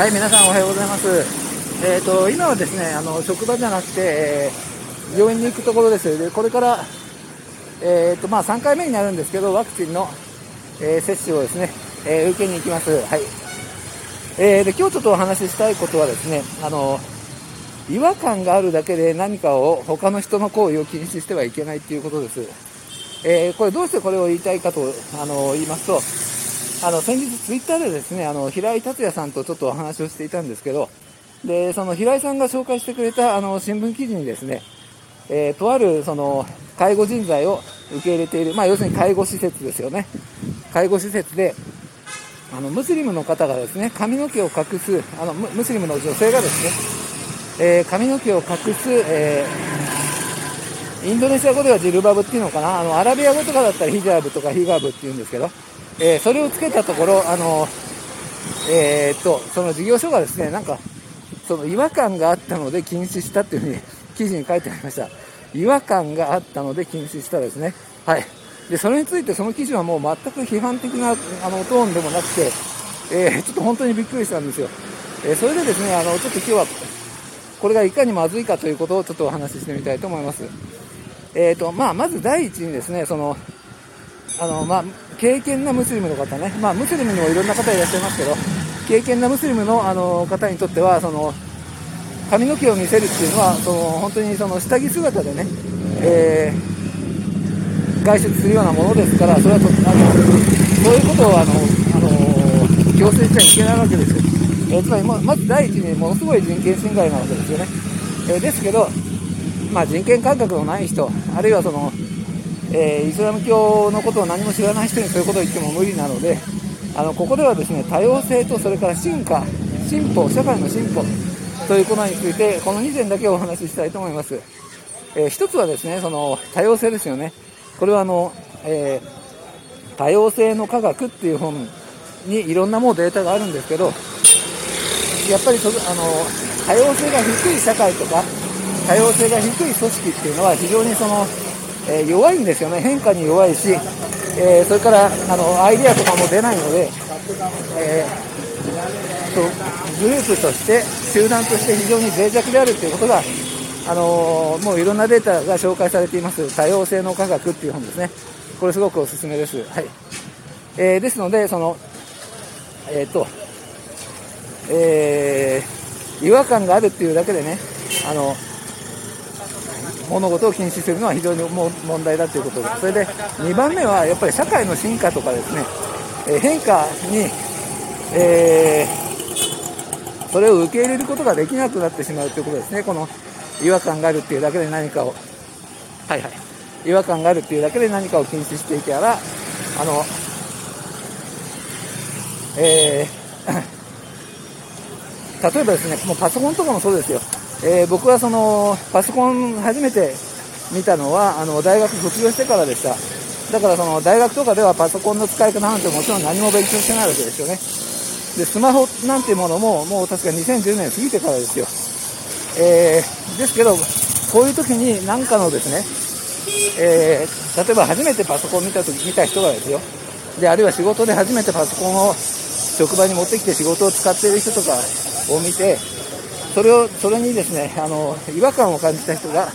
はい、皆さんおはようございます。えっ、と、今はですね、あの、職場じゃなくて、えー病院に行くところです。で、これから、えっ、と、まあ、3回目になるんですけど、ワクチンの、えー接種をですね、えー受けに行きます。はい。えーで、今日ちょっとお話ししたいことはですね、あの、違和感があるだけで何かを他の人の行為を禁止してはいけないっていうことです。えーこれどうしてこれを言いたいかと、あの、言いますと、あの、先日ツイッターでですね、あの、平井達也さんとちょっとお話をしていたんですけど、で、その平井さんが紹介してくれた、あの、新聞記事にですね、えーとある、その、介護人材を受け入れている、まあ、要するに介護施設ですよね。介護施設で、あの、ムスリムの方がですね、髪の毛を隠す、あの、ムスリムの女性がですね、えー髪の毛を隠す、えーインドネシア語ではジルバブっていうのかな、あの、アラビア語とかだったらヒジャブとかヒガブっていうんですけど、えーそれをつけたところ、あの、えーっと、その事業所がですね、なんか、その違和感があったので禁止したっていうふうに記事に書いてありました。違和感があったので禁止したですね。はい。で、それについてその記事はもう全く批判的なあのトーンでもなくて、えちょっと本当にびっくりしたんですよ。えそれでですね、あの、ちょっと今日は、これがいかにまずいかということをちょっとお話ししてみたいと思います。えーと、まあ、まず第一にですね、その、あの、まあ、経験なムスリムの方ね、まあ、ムスリムにもいろんな方いらっしゃいますけど、経験なムスリムのあの方にとっては、その、髪の毛を見せるっていうのは、その、本当にその下着姿でね、えー外出するようなものですから、それはとあのそういうことをあの、あの強制しちゃいけないわけですよ。えーつまりま、まず第一にものすごい人権侵害なわけですよね。えーですけど、まあ、人権感覚のない人、あるいはその、えーイスラム教のことを何も知らない人にそういうことを言っても無理なので、あのここではですね多様性とそれから進化、進歩、社会の進歩ということについて、この2点だけお話ししたいと思います。えー一つはですね、その多様性ですよね。これはあの、えー多様性の科学っていう本にいろんなもうデータがあるんですけど、やっぱりそあの多様性が低い社会とか、多様性が低い組織っていうのは非常にその、えー弱いんですよね、変化に弱いし、えーそれからあのアイデアとかも出ないので、えーそうグループとして、集団として非常に脆弱であるということが、あのーもういろんなデータが紹介されています、多様性の科学っていう本ですね、これすごくおすすめです。はい。えーですので、そのえーとえ違和感があるっていうだけでね、あの物事を禁止するのは非常にも問題だということです。それで2番目はやっぱり社会の進化とかですね、えー変化に、えーそれを受け入れることができなくなってしまうということですね。この違和感があるっていうだけで何かを、はいはい、違和感があるっていうだけで何かを禁止していけば、あの、えー例えばですね、もうパソコンとかもそうですよ。えー僕はその、パソコン初めて見たのは、あの、大学卒業してからでした。だからその、大学とかではパソコンの使い方なんてもちろん何も勉強してないわけですよね。で、スマホなんていうものも、もう確か2010年過ぎてからですよ。えーですけど、こういう時に何かのですね、えー例えば初めてパソコン見た時見た人がですよ。で、あるいは仕事で初めてパソコンを職場に持ってきて仕事を使っている人とかを見て、それを、それにですね、あの、違和感を感じた人が、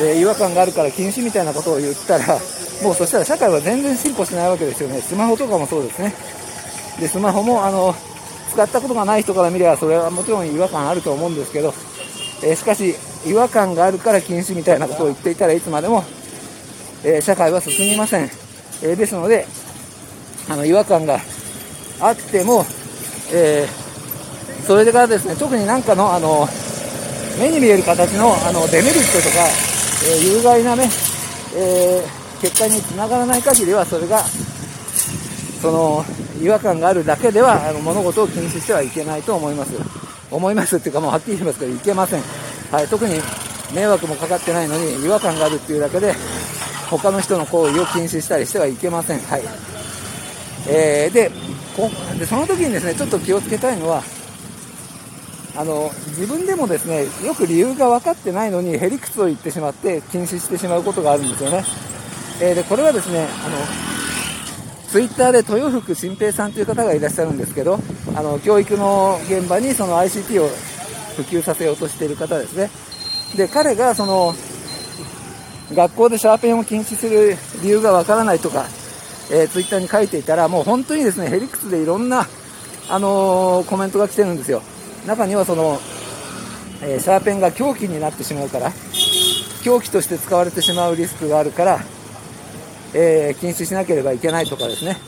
えー違和感があるから禁止みたいなことを言ったら、もうそしたら社会は全然進歩しないわけですよね。スマホとかもそうですね。で、スマホも、あの、使ったことがない人から見れば、それはもちろん違和感あると思うんですけど、えーしかし、違和感があるから禁止みたいなことを言っていたらいつまでも、えー社会は進みません。えですので、あの、違和感があっても、えーそれからですね、特になんかの、あの、目に見える形の、あの、デメリットとか、えー有害なね、えー結果につながらない限りは、それが、その、違和感があるだけでは、あの、物事を禁止してはいけないと思います。思いますっていうか、もうはっきり言いますけど、いけません。はい、特に迷惑もかかってないのに、違和感があるっていうだけで、他の人の行為を禁止したりしてはいけません。はい。えーでこで、その時にですね、ちょっと気をつけたいのは、あの、自分でもですね、よく理由が分かってないのに、へりくつを言ってしまって、禁止してしまうことがあるんですよね。えーで、これはですね、あの、ツイッターで豊福新平さんという方がいらっしゃるんですけど、あの、教育の現場にその ICT を普及させようとしている方ですね。で、彼がその、学校でシャーペンを禁止する理由がわからないとか、えー、ツイッターに書いていたら、もう本当にですね、ヘリクツでいろんな、あのー、コメントが来てるんですよ。中にはその、えー、シャーペンが凶器になってしまうから、凶器として使われてしまうリスクがあるから、えー、禁止しなければいけないとかですね、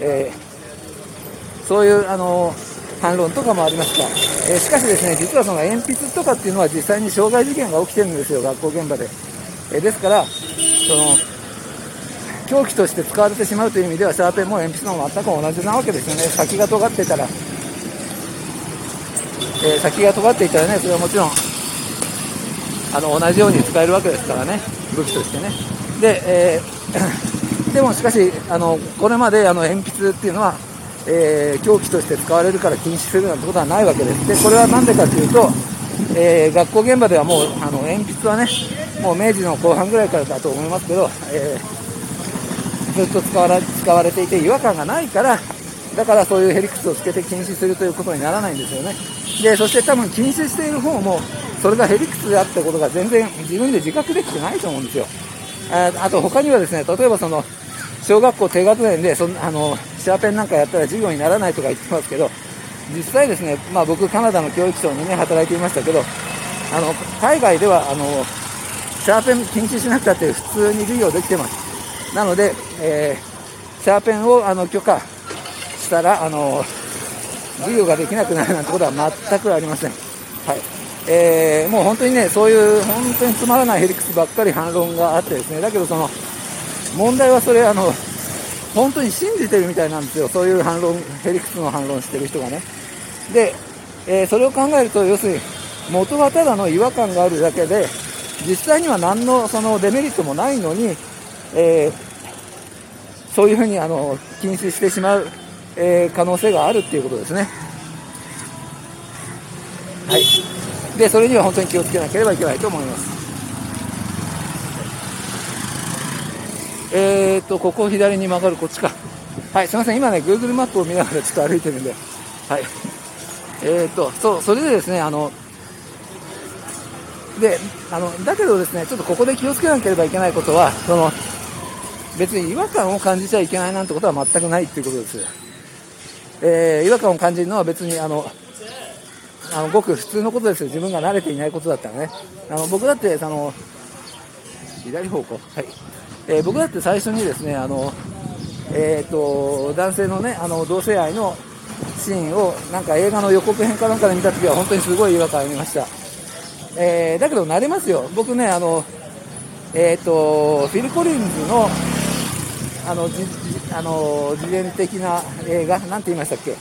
えー、そういう、あの反論とかもありますが、えしかしですね、実はその鉛筆とかっていうのは実際に傷害事件が起きてるんですよ、学校現場で。えですから、その、凶器として使われてしまうという意味では、シャーペンも鉛筆も全く同じなわけですよね。先が尖ってたら、えー、先が尖っていたらね、それはもちろん、あの、同じように使えるわけですからね、武器としてね。で、えー、でもしかし、あの、これまであの鉛筆っていうのは、えー、凶器として使われるから禁止するなんてことはないわけです。で、これは何でかというと、えー、学校現場ではもう、あの、鉛筆はね、もう明治の後半ぐらいからだと思いますけど、えー、ずっと使われ使われていて違和感がないから、だからそういうヘリクスをつけて禁止するということにならないんですよね。で、そして多分禁止している方も、それがヘリクスであったことが全然自分で自覚できてないと思うんですよ。ああと他にはですね、例えばその、小学校低学年でそあのシャーペンなんかやったら授業にならないとか言ってますけど、実際ですね、まあ、僕、カナダの教育省にね、働いていましたけど、あの、海外では、あの、シャーペン禁止しなくたって普通に授業できてます。なので、えー、シャーペンをあの許可したら、あの、授業ができなくなるなんてことは全くありません。はい。えー、もう本当にね、そういう本当につまらないヘリクスばっかり反論があってですね、だけどその、問題はそれ、あの、本当に信じてるみたいなんですよ、そういう反論、ヘリクスの反論してる人がね。で、えー、それを考えると、要するに、元はただの違和感があるだけで、実際には何のそのデメリットもないのに、えー、そういうふうにあの禁止してしまう、えー、可能性があるっていうことですね。はい。で、それには本当に気をつけなければいけないと思います。えーと、ここを左に曲がるこっちか。はい、すみません。今ね、Google マップを見ながらちょっと歩いてるんで。はい。えーと、そう、それでですね、あの、で、あの、だけどですね、ちょっとここで気をつけなければいけないことは、その、別に違和感を感じちゃいけないなんてことは全くないっていうことです。えー、違和感を感じるのは別に、あの、あの、ごく普通のことですよ。自分が慣れていないことだったらね。あの、僕だって、あの、左方向。はい。えー、僕だって最初にですね、あの、えっ、ー、と、男性のね、あの、同性愛のシーンを、なんか映画の予告編かなんかで見た時は本当にすごい違和感ありました。えー、だけど慣れますよ。僕ね、あの、えっ、と、フィル・コリンズの、あの、じあの自伝的な映画、なんて言いましたっけ、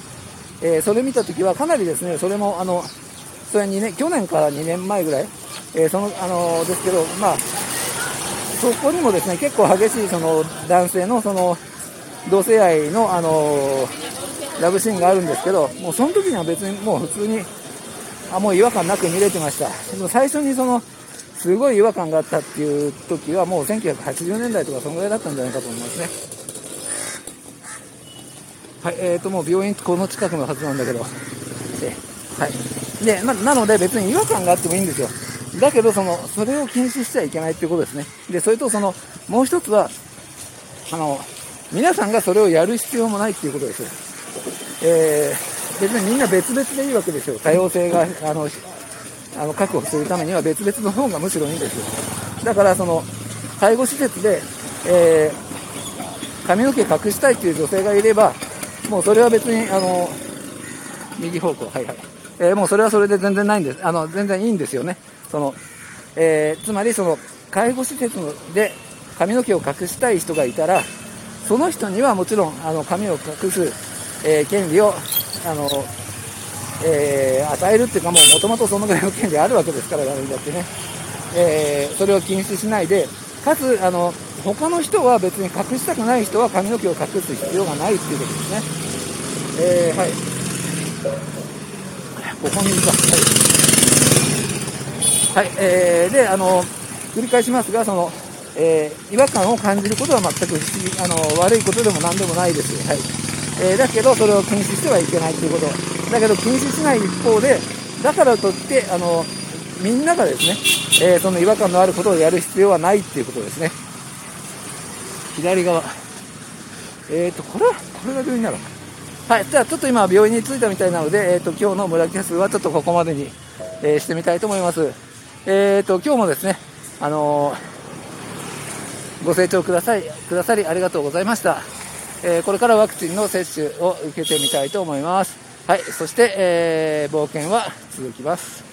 えー、それ見たときはかなりですね、それも、あの、それ2年、去年から2年前ぐらい、えー、その、あの、ですけど、まあ、そこにもですね、結構激しい、その、男性の、その、同性愛の、あのラブシーンがあるんですけど、もうその時には別にもう普通に、あ、もう違和感なく見れてました。でも最初にその、すごい違和感があったっていう時はもう1980年代とかそのぐらいだったんじゃないかと思いますね。はい、えーと、もう病院この近くのはずなんだけど。で、はい。で、ま、なので別に違和感があってもいいんですよ。だけど、その、それを禁止しちゃいけないっていうことですね。で、それとその、もう一つは、あの、皆さんがそれをやる必要もないっていうことです。えー、別にみんな別々でいいわけですよ。多様性が、あの、あの確保するためには別々の方がむしろいいんですよ。だからその介護施設で、えー、髪の毛隠したいという女性がいれば、もうそれは別にあの右方向、はいはい、えー、もうそれはそれで全然ないんです、あの全然いいんですよね。そのえー、つまりその介護施設で髪の毛を隠したい人がいたら、その人にはもちろんあの髪を隠す、え、権利をあのえー、与えるっていうかもともとそのぐらいの権利あるわけですから誰にだってね、えー、それを禁止しないでかつあの他の人は別に隠したくない人は髪の毛を隠す必要がないっていうことですね、えー、はい。ここにいるかはい、はい、えー、であの繰り返しますがそのえー、違和感を感じることは全くあの悪いことでも何でもないです。はい。えー、だけど、それを禁止してはいけないということ。だけど、禁止しない一方で、だからといって、あのみんながですね、えー、その違和感のあることをやる必要はないっていうことですね。左側。えっ、ー、と、これは、これが病院なのはい。じゃあ、ちょっと今、病院に着いたみたいなので、えっ、ー、と、今日の村キャスはちょっとここまでに、えー、してみたいと思います。えっ、と、今日もですね、あのご清聴ください、くださりありがとうございました。えこれからワクチンの接種を受けてみたいと思います。はい。そして、え冒険は続きます。